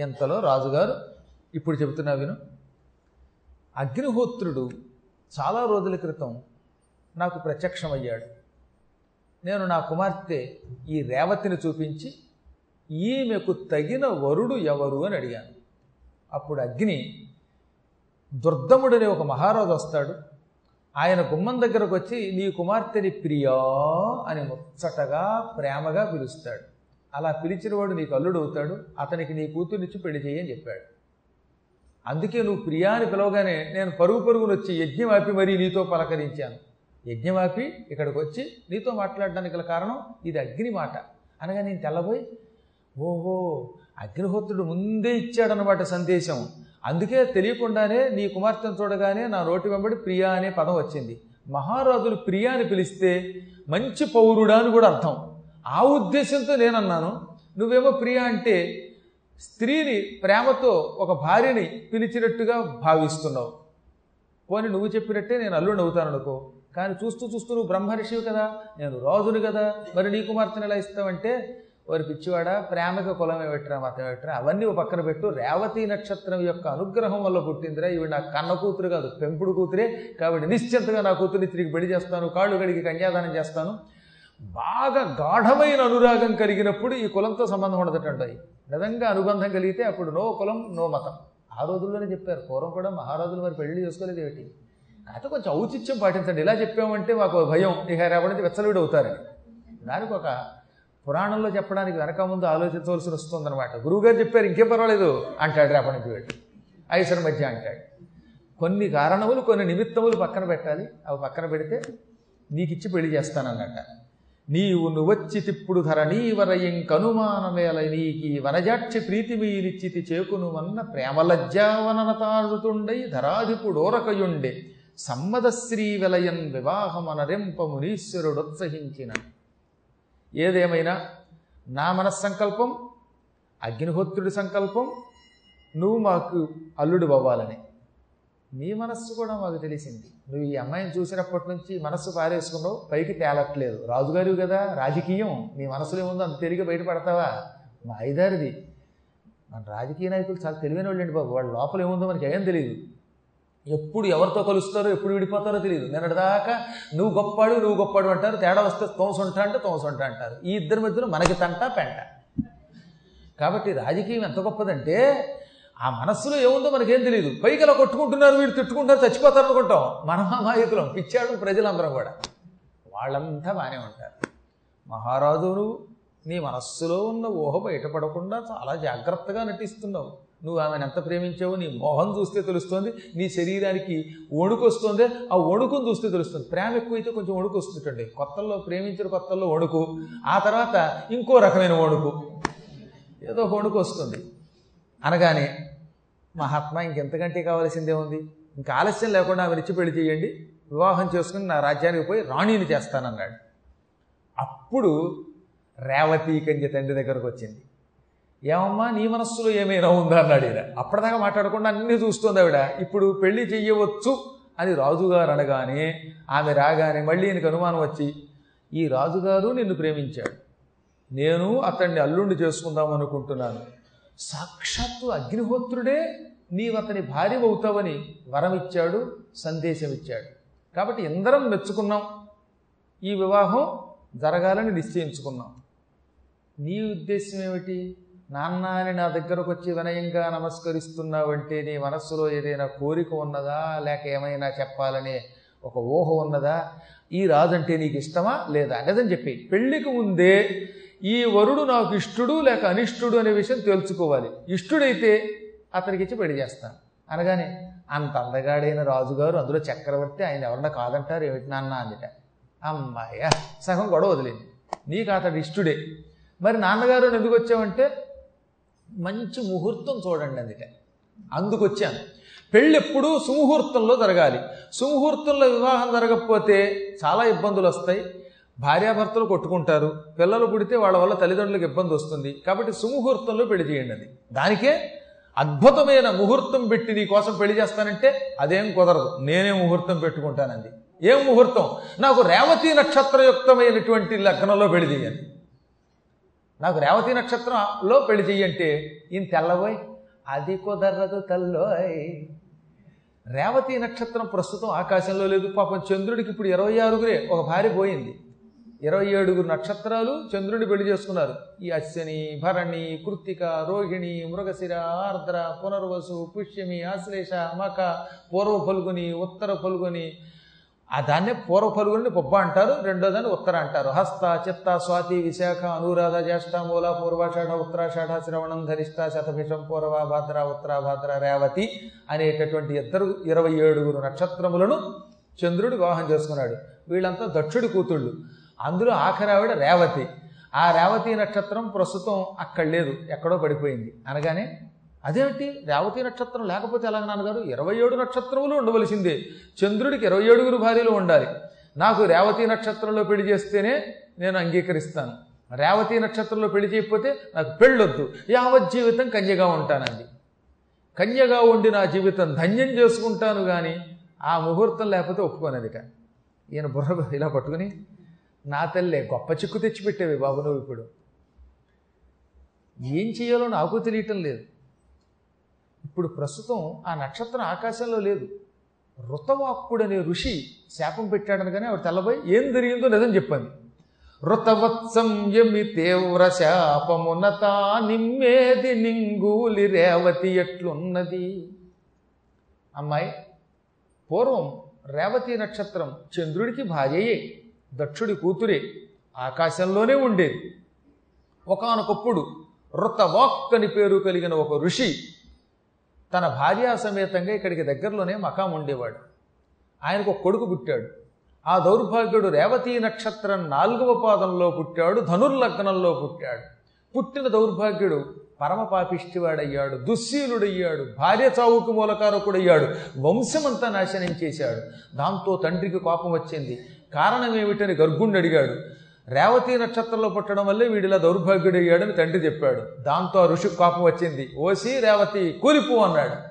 ఇంతలో రాజుగారు ఇప్పుడు చెబుతున్నా విను. అగ్నిహోత్రుడు చాలా రోజుల క్రితం నాకు ప్రత్యక్షమయ్యాడు. నేను నా కుమార్తె ఈ రేవతిని చూపించి ఈమెకు తగిన వరుడు ఎవరు అని అడిగాను. అప్పుడు అగ్ని దుర్దముడనే ఒక మహారాజు వస్తాడు. ఆయన గుమ్మం దగ్గరకు వచ్చి నీ కుమార్తెని ప్రియా అని ముచ్చటగా ప్రేమగా పిలుస్తాడు. అలా పిలిచినవాడు నీకు అల్లుడు అవుతాడు అతనికి నీ కూతుర్నిచ్చి పెళ్ళి చేయని చెప్పాడు. అందుకే నువ్వు ప్రియా అని పిలవగానే నేను పరుగు పరుగును వచ్చి యజ్ఞం ఆపి మరీ నీతో పలకరించాను. యజ్ఞం ఆపి ఇక్కడికి వచ్చి నీతో మాట్లాడడానికి గల కారణం ఇది అగ్ని మాట. అనగా నేను తెల్లబోయి ఓహో అగ్నిహోత్రుడు ముందే ఇచ్చాడనమాట సందేశం. అందుకే తెలియకుండానే నీ కుమార్తెను చూడగానే నా నోటి వెంబడి ప్రియా అనే పదం వచ్చింది. మహారాజులు ప్రియా అని పిలిస్తే మంచి పౌరుడా అని కూడా అర్థం. ఆ ఉద్దేశంతో నేనన్నాను నువ్వేమో ప్రియ అంటే స్త్రీని ప్రేమతో ఒక భార్యని పిలిచినట్టుగా భావిస్తున్నావు. పోనీ నువ్వు చెప్పినట్టే నేను అల్లుడు అవుతాను అనుకో. కానీ చూస్తూ చూస్తూ నువ్వు బ్రహ్మర్షివి కదా నేను రాజుని కదా మరి నీ కుమార్తెను ఎలా ఇస్తావంటే వారి పిచ్చివాడ ప్రేమక కులమే పెట్టరా మతం పెట్టరా అవన్నీ పక్కన పెట్టు. రేవతి నక్షత్రం యొక్క అనుగ్రహం వల్ల పుట్టిందిరా. ఇవి నా కన్న కూతురు కాదు పెంపుడు కూతురే. కాబట్టి నిశ్చింతగా నా కూతుర్ని తిరిగి పెళ్ళి చేస్తాను కాళ్ళు గడికి కన్యాదానం చేస్తాను. బాగా గాఢమైన అనురాగం కలిగినప్పుడు ఈ కులంతో సంబంధం ఉండదటండి నిజంగా అనుబంధం కలిగితే అప్పుడు నో కులం నో మతం. ఆ రోజుల్లోనే చెప్పారు పూర్వం కూడా మహారాజులు మరి పెళ్ళి చేసుకోలేదు ఏమిటి? కాకపోతే కొంచెం ఔచిత్యం పాటించండి. ఇలా చెప్పామంటే మాకు భయం. ఇక రేపటి నుంచి వెచ్చలుడు అవుతారని. దానికి ఒక పురాణంలో చెప్పడానికి వెనక ముందు ఆలోచించవలసి వస్తుందన్నమాట. గురువుగారు చెప్పారు ఇంకేం పర్వాలేదు అంటాడు రేపటి నుంచి వీడు. ఐసర మధ్య అంటాడు. కొన్ని కారణములు కొన్ని నిమిత్తములు పక్కన పెట్టాలి. అవి పక్కన పెడితే నీకు ఇచ్చి పెళ్ళి చేస్తానన్నట నీవు నువచ్చి తిప్పుడు ధరణీవరయం కనుమానమేల నీకి వనజాక్ష ప్రీతి మీరిచ్చితి చేకునువన్న వన్న ధరాధిపుడోరకయుండే సమ్మదశ్రీ విలయన్ వివాహమనరింప మునీశ్వరుడోత్సహించిన ఏదేమైనా నా మనస్సంకల్పం అగ్నిహోత్రుడి సంకల్పం నువ్వు మాకు అల్లుడు అవ్వాలని నీ మనస్సు కూడా మాకు తెలిసింది. నువ్వు ఈ అమ్మాయిని చూసినప్పటి నుంచి మనస్సు పారేసుకున్నావు పైకి తేలట్లేదు. రాజుగారు కదా రాజకీయం. నీ మనసులో ఏముందో అంత తిరిగి బయటపడతావా? మా ఐదారిది మన రాజకీయ నాయకులు చాలా తెలివైన వాళ్ళండి బాబు. వాళ్ళ లోపల ఏముందో మనకి ఏం తెలియదు ఎప్పుడు ఎవరితో కలుస్తారో ఎప్పుడు విడిపోతారో తెలియదు నిన్నటిదాకా నువ్వు గొప్పాడు నువ్వు గొప్పాడు అంటారు. తేడా వస్తే తోమసొంట అంటే తోమసొంట అంటారు. ఈ ఇద్దరి మధ్యలో మనకి తంట పెంట. కాబట్టి రాజకీయం ఎంత గొప్పదంటే ఆ మనస్సులో ఏముందో మనకేం తెలియదు పైకి అలా కొట్టుకుంటున్నారు వీడు తిట్టుకుంటారు చచ్చిపోతారు అనుకుంటాం. మనం అమాయకులం పిచ్చాడు ప్రజలందరం కూడా. వాళ్ళంతా బాగానే ఉంటారు. మహారాజు నువ్వు నీ మనస్సులో ఉన్న ఊహ బయటపడకుండా చాలా జాగ్రత్తగా నటిస్తున్నావు. నువ్వు ఆమెను ఎంత ప్రేమించావో నీ మోహం చూస్తే తెలుస్తుంది నీ శరీరానికి వణుకు వస్తుంది ఆ వణుకును చూస్తే తెలుస్తుంది. ప్రేమ ఎక్కువైతే కొంచెం వణుకు వస్తుంటండి కొత్తల్లో ప్రేమించిన కొత్తల్లో వణుకు ఆ తర్వాత ఇంకో రకమైన వణుకు ఏదో ఒక వణుకు వస్తుంది. అనగానే మహాత్మా ఇంకెంతకంటే కావాల్సిందే ఉంది? ఇంకా ఆలస్యం లేకుండా ఆమె ఇచ్చి పెళ్ళి చేయండి. వివాహం చేసుకుని నా రాజ్యానికి పోయి రాణిని చేస్తానన్నాడు. అప్పుడు రేవతి కంజ తండ్రి దగ్గరకు వచ్చింది. ఏమమ్మా నీ మనస్సులో ఏమైనా ఉందా? అన్నాడు ఈయన. అప్పటిదాకా మాట్లాడకుండా అన్నీ చూస్తుంది ఆవిడ. ఇప్పుడు పెళ్ళి చెయ్యవచ్చు అని రాజుగారు అనగానే ఆమె రాగానే మళ్ళీ ఈయనకు అనుమానం వచ్చి ఈ రాజుగారు నిన్ను ప్రేమించాడు. నేను అతన్ని అల్లుండి చేసుకుందాం అనుకుంటున్నాను. సాక్షాత్తు అగ్నిహోత్రుడే నీవు అతని భార్య అవుతావని వరం ఇచ్చాడు సందేశం ఇచ్చాడు కాబట్టి ఎందరం మెచ్చుకున్నాం. ఈ వివాహం జరగాలని నిశ్చయించుకున్నాం. నీ ఉద్దేశం ఏమిటి నాన్న అని నా దగ్గరకు వచ్చి వినయంగా నమస్కరిస్తున్నావంటే నీ మనస్సులో ఏదైనా కోరిక ఉన్నదా? లేక ఏమైనా చెప్పాలనే ఒక ఊహ ఉన్నదా? ఈ రాజంటే నీకు ఇష్టమా లేదా? నిజం చెప్పి పెళ్ళికి ముందే ఈ వరుడు నాకు ఇష్టుడు లేక అనిష్టుడు అనే విషయం తెలుసుకోవాలి. ఇష్టుడైతే అతనికి ఇచ్చి పెళ్ళి చేస్తాను. అనగానే అంత అందగాడైన రాజుగారు అందులో చక్రవర్తి ఆయన ఎవరన్నా కాదంటారు ఏమిటి నాన్న అందుట. అమ్మాయ సగం గొడవ వదిలింది. నీకు అతడు ఇష్టుడే. మరి నాన్నగారు ఎందుకు వచ్చామంటే మంచి ముహూర్తం చూడండి అందుకే. అందుకు వచ్చాను. పెళ్ళి ఎప్పుడూ సుముహూర్తంలో జరగాలి. సుముహూర్తంలో వివాహం జరగకపోతే చాలా ఇబ్బందులు వస్తాయి. భార్యాభర్తలు కొట్టుకుంటారు పిల్లలు పుడితే వాళ్ళ వల్ల తల్లిదండ్రులకు ఇబ్బంది వస్తుంది. కాబట్టి సుముహూర్తంలో పెళ్ళి చేయండి అది. దానికే అద్భుతమైన ముహూర్తం పెట్టి నీ కోసం పెళ్ళి చేస్తానంటే అదేం కుదరదు. నేనే ముహూర్తం పెట్టుకుంటానండి ఏం ముహూర్తం? నాకు రేవతి నక్షత్రయుక్తమైనటువంటి లగ్నంలో పెళ్ళి చేయండి. నాకు రేవతి నక్షత్రంలో పెళ్ళి చెయ్యంటే ఈయన తెల్లబోయ్ అది కుదరదు తల్లోయ్. రేవతి నక్షత్రం ప్రస్తుతం ఆకాశంలో లేదు. పాపం చంద్రుడికి ఇప్పుడు ఇరవై ఆరుగురే. ఒక భార్య పోయింది. ఇరవై ఏడుగురు నక్షత్రాలు చంద్రుడి పెళ్ళి చేసుకున్నారు. ఈ అశ్విని భరణి కృత్తిక రోహిణి మృగశిర ఆర్ద్ర పునర్వసు పుష్యమి ఆశ్లేష మక పూర్వ ఫల్గుని ఉత్తర ఫల్గుని. ఆ దాన్నే పూర్వ ఫల్గుని పొబ్బ అంటారు రెండో దాన్ని ఉత్తర అంటారు. హస్త చిత్త స్వాతి విశాఖ అనురాధ జ్యేష్ఠ మూల పూర్వాషాఢ ఉత్తరాషాఢ శ్రవణం ధరిష్ట శతభిషం పూర్వ భాద్ర ఉత్తర భాద్ర రేవతి అనేటటువంటి ఇద్దరు ఇరవై ఏడుగురు నక్షత్రములను చంద్రుడు వివాహం చేసుకున్నాడు. వీళ్ళంతా దక్షుడి కూతుళ్ళు. అందులో ఆఖరి ఆవిడ రేవతి. ఆ రేవతి నక్షత్రం ప్రస్తుతం అక్కడ లేదు ఎక్కడో పడిపోయింది. అనగానే అదేమిటి? రేవతి నక్షత్రం లేకపోతే ఎలాగ నాన్నగారు? ఇరవై ఏడు నక్షత్రములు ఉండవలసిందే. చంద్రుడికి ఇరవై ఏడుగురు భార్యలు ఉండాలి. నాకు రేవతి నక్షత్రంలో పెళ్ళి చేస్తేనే నేను అంగీకరిస్తాను. రేవతి నక్షత్రంలో పెళ్ళి చేయకపోతే నాకు పెళ్ళొద్దు. యావత్ జీవితం కన్యగా ఉంటానండి కన్యగా ఉండి నా జీవితం ధన్యం చేసుకుంటాను కానీ ఆ ముహూర్తం లేకపోతే ఒప్పుకోనదిక. ఈయన బుర్ర ఇలా పట్టుకుని నా తల్లే గొప్ప చిక్కు తెచ్చిపెట్టేవి బాబు నువ్వు ఇప్పుడు. ఏం చేయాలో నాకు తెలియటం లేదు. ఇప్పుడు ప్రస్తుతం ఆ నక్షత్రం ఆకాశంలో లేదు. ఋతవాక్కుడనే ఋషి శాపం పెట్టాడని కానీ ఆవిడ తెల్లబోయి ఏం జరిగిందో నిజం చెప్పింది ఋతవత్సం ఎమి తీవ్ర శాపమునత నిమ్మేది నింగూలి రేవతి ఎట్లున్నది? అమ్మాయి పూర్వం రేవతి నక్షత్రం చంద్రుడికి భార్యయే. దక్షుడి కూతురే ఆకాశంలోనే ఉండేది. ఒకనొకప్పుడు ఋతవాక్ అని పేరు కలిగిన ఒక ఋషి తన భార్యా సమేతంగా ఇక్కడికి దగ్గరలోనే మకాం ఉండేవాడు. ఆయనకు ఒక కొడుకు పుట్టాడు. ఆ దౌర్భాగ్యుడు రేవతీ నక్షత్రం నాలుగవ పాదంలో పుట్టాడు ధనుర్లగ్నంలో పుట్టాడు. పుట్టిన దౌర్భాగ్యుడు పరమ పాపిష్టివాడయ్యాడు దుశ్శీలుడయ్యాడు భార్య చావుకు మూలకారకుడయ్యాడు వంశమంతా నాశనం చేశాడు. దాంతో తండ్రికి కోపం వచ్చింది. కారణం ఏమిటని గర్గుండి అడిగాడు. రేవతి నక్షత్రంలో పుట్టడం వల్లే వీడిలా దౌర్భాగ్యుడయ్యాడని తండ్రి చెప్పాడు. దాంతో ఆ ఋషికి కోపం వచ్చింది. ఓసి రేవతి కూలిపో అన్నాడు.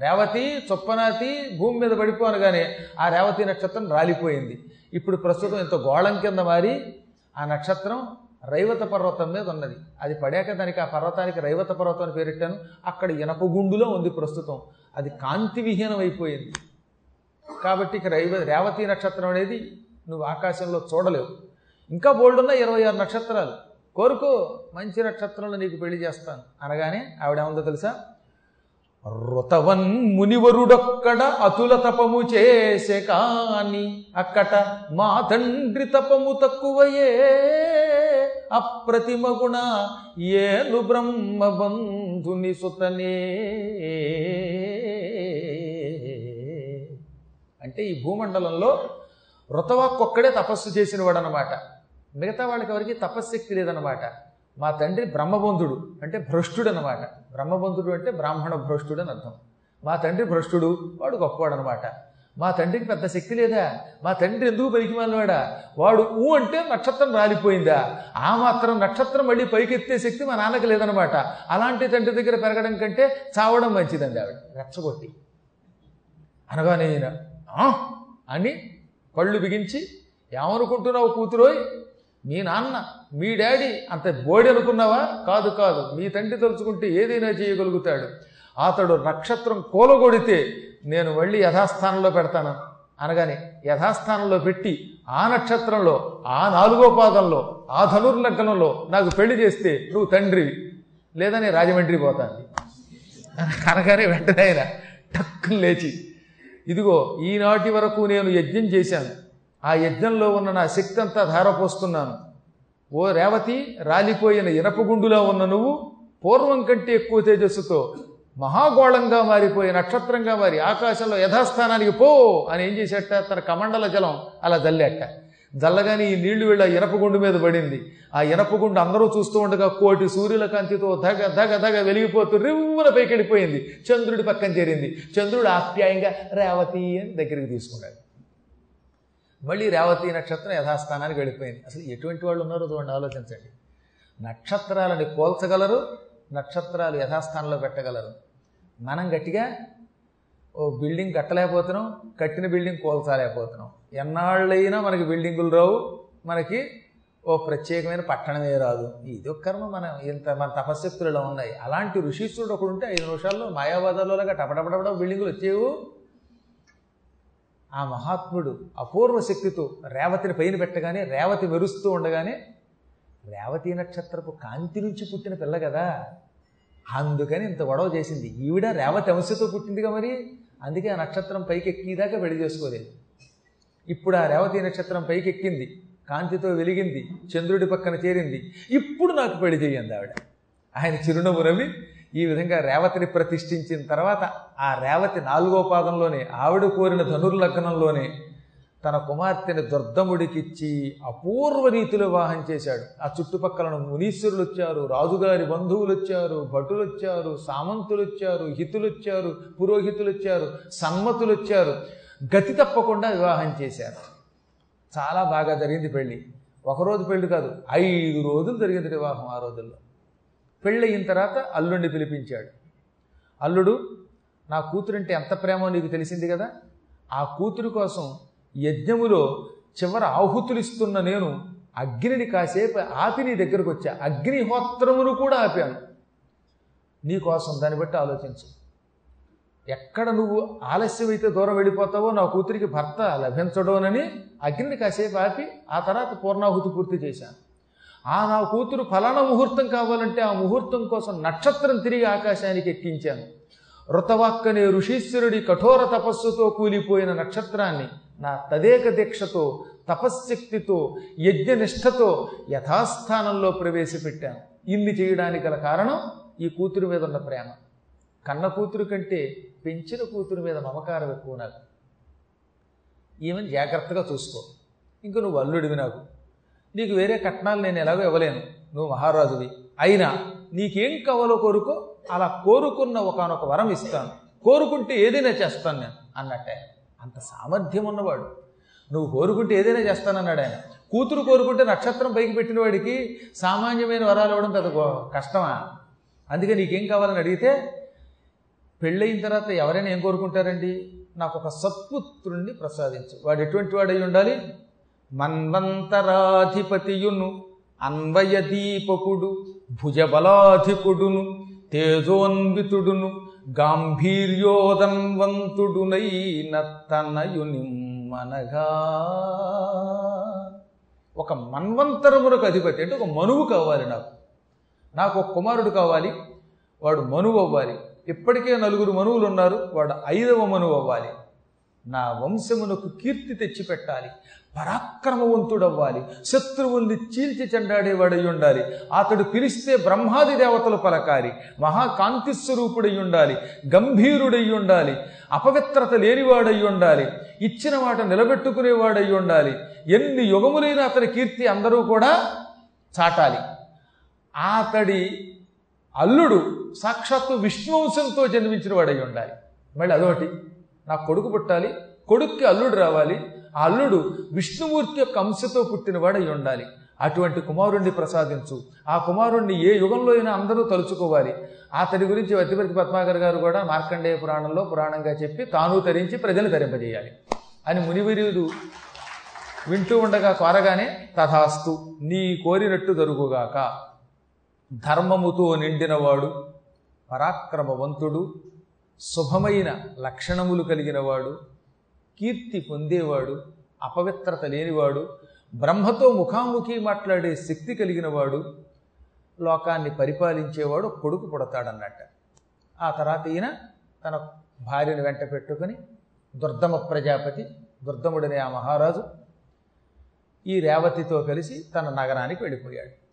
రేవతి చొప్పనాతి భూమి మీద పడిపో అనగానే ఆ రేవతి నక్షత్రం రాలిపోయింది. ఇప్పుడు ప్రస్తుతం ఇంత గోళం కింద మారి ఆ నక్షత్రం రైవత పర్వతం మీద ఉన్నది. అది పడాక దానికి ఆ పర్వతానికి రైవత పర్వతం అని పేరెట్టాను అక్కడ ఇనపగుండులో ఉంది ప్రస్తుతం. అది కాంతి విహీనం అయిపోయింది. కాబట్టి ఇక రైవ రేవతి నక్షత్రం అనేది నువ్వు ఆకాశంలో చూడలేవు. ఇంకా బోల్డ్ ఉన్న ఇరవై ఆరు నక్షత్రాలు. కోరుకో మంచి నక్షత్రంలో నీకు పెళ్ళి చేస్తాను. అనగానే ఆవిడేముందో తెలుసా? రుతవన్ మునివరుడొక్కడ అతుల తపము చేసే కాని అక్కట మా తండ్రి తపము తక్కువయే. అప్రతిమగుణ ఏను బ్రహ్మ బంధుని సుతనే. అంటే ఈ భూమండలంలో ఋతవాక్కొక్కడే తపస్సు చేసినవాడు అనమాట మిగతా వాళ్ళకి ఎవరికి తపశ్శక్తి లేదనమాట మా తండ్రి బ్రహ్మబంధుడు అంటే భ్రష్టుడు అనమాట బ్రహ్మబంధుడు అంటే బ్రాహ్మణ భ్రష్టుడు అని అర్థం. మా తండ్రి భ్రష్టుడు వాడు గొప్పవాడు అనమాట మా తండ్రికి పెద్ద శక్తి లేదా? మా తండ్రి ఎందుకు పైకి మాలినవాడా వాడు ఊ అంటే నక్షత్రం రాలిపోయిందా? ఆ మాత్రం నక్షత్రం మళ్ళీ పైకెత్తే శక్తి మా నాన్నకి లేదనమాట అలాంటి తండ్రి దగ్గర పెరగడం కంటే చావడం మంచిదండి ఆవిడ. రెచ్చగొట్టి. అనగానే ఈయన "ఆ?" అని కళ్ళు బిగించి ఏమనుకుంటున్నావు కూతురోయ్? మీ నాన్న మీ డాడీ అంత బోడి అనుకున్నావా? కాదు కాదు. మీ తండ్రి తలుచుకుంటే ఏదైనా చేయగలుగుతాడు. అతడు నక్షత్రం కూలగొడితే నేను మళ్ళీ యథాస్థానంలో పెడతాను? అనగానే యథాస్థానంలో పెట్టి ఆ నక్షత్రంలో ఆ నాలుగో పాదంలో ఆ ధనుర్లగ్నంలో నాకు పెళ్ళి చేస్తే నువ్వు తండ్రివి లేదని రాజమండ్రి పోతాను అనగానే వెంటనే ఆయన టక్కుని లేచి ఇదిగో ఈనాటి వరకు నేను యజ్ఞం చేశాను. ఆ యజ్ఞంలో ఉన్న నా శక్తి అంతా ధారపోస్తున్నాను. ఓ రేవతి రాలిపోయిన ఇనపగుండులా ఉన్న నువ్వు పూర్వం కంటే ఎక్కువ తేజస్సుతో మహాగోళంగా మారిపోయి నక్షత్రంగా మారి ఆకాశంలో యథాస్థానానికి పో అని ఏం చేసేట? తన కమండల జలం అలా జల్లేట. జల్లగానే ఈ నీళ్ళు వెళ్ళి ఆ ఇనపగుండు మీద పడింది. ఆ ఇనపగుండు అందరూ చూస్తూ ఉండగా కోటి సూర్యుల కాంతితో ధగ ధగ ధగ వెలిగిపోతూ రివ్వున పైకి వెళ్ళిపోయింది చంద్రుడి పక్కన చేరింది. చంద్రుడు ఆప్యాయంగా రేవతి అని దగ్గరికి తీసుకున్నాడు. మళ్ళీ రేవతి నక్షత్రం యథాస్థానానికి వెళ్ళిపోయింది. అసలు ఎటువంటి వాళ్ళు ఉన్నారో చూడండి ఆలోచించండి. నక్షత్రాలని పోల్చగలరు నక్షత్రాలు యథాస్థానంలో పెట్టగలరు. మనం గట్టిగా ఓ బిల్డింగ్ కట్టలేకపోతున్నాం కట్టిన బిల్డింగ్ కోల్చలేకపోతున్నాం ఎన్నాళ్ళైనా మనకి బిల్డింగులు రావు మనకి ఓ ప్రత్యేకమైన పట్టణమే రాదు. ఇది ఒక కర్మ మనం ఇంత మన తపశక్తులలో ఉన్నాయి. అలాంటి ఋషీశ్వరుడు ఒకడు ఉంటే ఐదు నిమిషాల్లో మాయావాదాలుగా టపటపటపట బిల్డింగులు వచ్చేవు ఆ మహాత్ముడు అపూర్వ శక్తితో రేవతిని పైన పెట్టగానే రేవతి మెరుస్తూ ఉండగానే రేవతి నక్షత్రపు కాంతి నుంచి పుట్టిన పిల్ల కదా అందుకని ఇంత గొడవ చేసింది. ఈవిడ రేవతి అంశతో పుట్టిందిగా మరి. అందుకే ఆ నక్షత్రం పైకి ఎక్కిదాకా పెళ్ళి చేసుకోలేదు. ఇప్పుడు ఆ రేవతి నక్షత్రం పైకి ఎక్కింది కాంతితో వెలిగింది. చంద్రుడి పక్కన చేరింది. ఇప్పుడు నాకు పెళ్ళి చేయండి ఆవిడ. ఆయన చిరునవ్వు రవి ఈ విధంగా రేవతిని ప్రతిష్ఠించిన తర్వాత ఆ రేవతి నాలుగో పాదంలోనే ఆవిడ కోరిన ధనుర్లగ్నంలోనే తన కుమార్తెని దుర్దముడికిచ్చి అపూర్వ రీతిలో వివాహం చేశాడు. ఆ చుట్టుపక్కల మునీశ్వరులు వచ్చారు రాజుగారి బంధువులు వచ్చారు భటులు వచ్చారు సామంతులు వచ్చారు హితులు వచ్చారు పురోహితులు వచ్చారు సమ్మతులు వచ్చారు గతి తప్పకుండా వివాహం చేశారు. చాలా బాగా జరిగింది పెళ్ళి ఒకరోజు పెళ్ళి కాదు ఐదు రోజులు జరిగింది వివాహం ఆ రోజుల్లో. పెళ్ళి అయిన తర్వాత అల్లుడిని పిలిపించాడు. అల్లుడు నా కూతురంటే ఎంత ప్రేమో నీకు తెలిసింది కదా? ఆ కూతురు కోసం యజ్ఞములో చివర ఆహుతులు ఇస్తున్న నేను అగ్నిని కాసేపు ఆపి నీ దగ్గరకు వచ్చా. అగ్నిహోత్రమును కూడా ఆపాను. నీకోసం దాన్ని బట్టి ఆలోచించు. ఎక్కడ నువ్వు ఆలస్యమైతే దూరం వెళ్ళిపోతావో నా కూతురికి భర్త లభించడోనని అగ్నిని కాసేపు ఆపి ఆ తర్వాత పూర్ణాహుతి పూర్తి చేశాను. ఆ నా కూతురు ఫలానా ముహూర్తం కావాలంటే ఆ ముహూర్తం కోసం నక్షత్రం తిరిగి ఆకాశానికి ఎక్కించాను. ఋతవాక్కనే ఋషీశ్వరుడి కఠోర తపస్సుతో కూలిపోయిన నక్షత్రాన్ని నా తదేక దీక్షతో తపశ్శక్తితో యజ్ఞనిష్టతో యథాస్థానంలో ప్రవేశపెట్టాను ఇన్ని చేయడానికి గల కారణం ఈ కూతురు మీద ఉన్న ప్రేమ కన్న కూతురు కంటే పెంచిన కూతురు మీద మమకారం ఎక్కువ నాకు ఈమెను జాగ్రత్తగా చూసుకో ఇంక నువ్వు అల్లుడివి నాకు నీకు వేరే కట్నాలు నేను ఎలాగో ఇవ్వలేను నువ్వు మహారాజువి అయినా నీకేం కావాలో కోరుకో అలా కోరుకున్న ఒకనొక వరం ఇస్తాను. కోరుకుంటే ఏదైనా చేస్తాను నేను అన్నట్టే. అంత సామర్థ్యం ఉన్నవాడు. నువ్వు కోరుకుంటే ఏదైనా చేస్తానన్నాడు ఆయన. కూతురు కోరుకుంటే నక్షత్రం పైకి పెట్టిన వాడికి సామాన్యమైన వరాలు ఇవ్వడం పెద్ద కష్టమా? అందుకే నీకేం కావాలని అడిగితే పెళ్ళయిన తర్వాత ఎవరైనా ఏం కోరుకుంటారండి? నాకు ఒక సత్పుత్రుణ్ణి ప్రసాదించు. వాడు ఎటువంటి వాడై ఉండాలి? మన్వంతరాధిపతియును అన్వయదీపకుడు భుజబలాధికుడును తేజోన్వితుడును గాంభీర్యోదన్వంతుడునైన తనయునిమ్మనగా ఒక మన్వంతరమునకు అధిపతి అంటే ఒక మనువు కావాలి నాకు. నాకు ఒక కుమారుడు కావాలి వాడు మనువు అవ్వాలి ఇప్పటికే నలుగురు మనువులు ఉన్నారు వాడు ఐదవ మనువు అవ్వాలి నా వంశమునకు కీర్తి తెచ్చిపెట్టాలి. పరాక్రమవంతుడవ్వాలి. శత్రువుల్ని చీల్చి చెండాడేవాడై ఉండాలి అతడు పిలిస్తే బ్రహ్మాది దేవతలు పలకాలి. మహాకాంతి స్వరూపుడై ఉండాలి గంభీరుడై ఉండాలి అపవిత్రత లేనివాడై ఉండాలి ఇచ్చిన మాట నిలబెట్టుకునేవాడై ఉండాలి ఎన్ని యుగములైన అతని కీర్తి అందరూ కూడా చాటాలి. అతడి అల్లుడు సాక్షాత్తు విష్ణువంశంతో జన్మించిన వాడై ఉండాలి మళ్ళీ అదొకటి. నా కొడుకు పుట్టాలి కొడుక్కి అల్లుడు రావాలి. ఆ అల్లుడు విష్ణుమూర్తి యొక్క అంశతో పుట్టినవాడై ఉండాలి. అటువంటి కుమారుణ్ణి ప్రసాదించు. ఆ కుమారుణ్ణి ఏ యుగంలో అయినా అందరూ తలుచుకోవాలి. అతడి గురించి వతిపతి పద్మాకర్ గారు కూడా మార్కండేయ పురాణంలో పురాణంగా చెప్పి తాను తరించి ప్రజలు తరింపజేయాలి అని మునివిరుడు వింటూ ఉండగా కోరగానే తథాస్తు నీ కోరినట్టు జరుగుగాక. ధర్మముతో నిండినవాడు పరాక్రమవంతుడు శుభమైన లక్షణములు కలిగినవాడు కీర్తి పొందేవాడు అపవిత్రత లేనివాడు బ్రహ్మతో ముఖాముఖి మాట్లాడే శక్తి కలిగినవాడు లోకాన్ని పరిపాలించేవాడు కొడుకు పుడతాడన్నట్ట. ఆ తర్వాత ఈయన తన భార్యను వెంట పెట్టుకుని దుర్దమ ప్రజాపతి దుర్దముడనే ఆ మహారాజు ఈ రేవతితో కలిసి తన నగరానికి వెళ్ళిపోయాడు.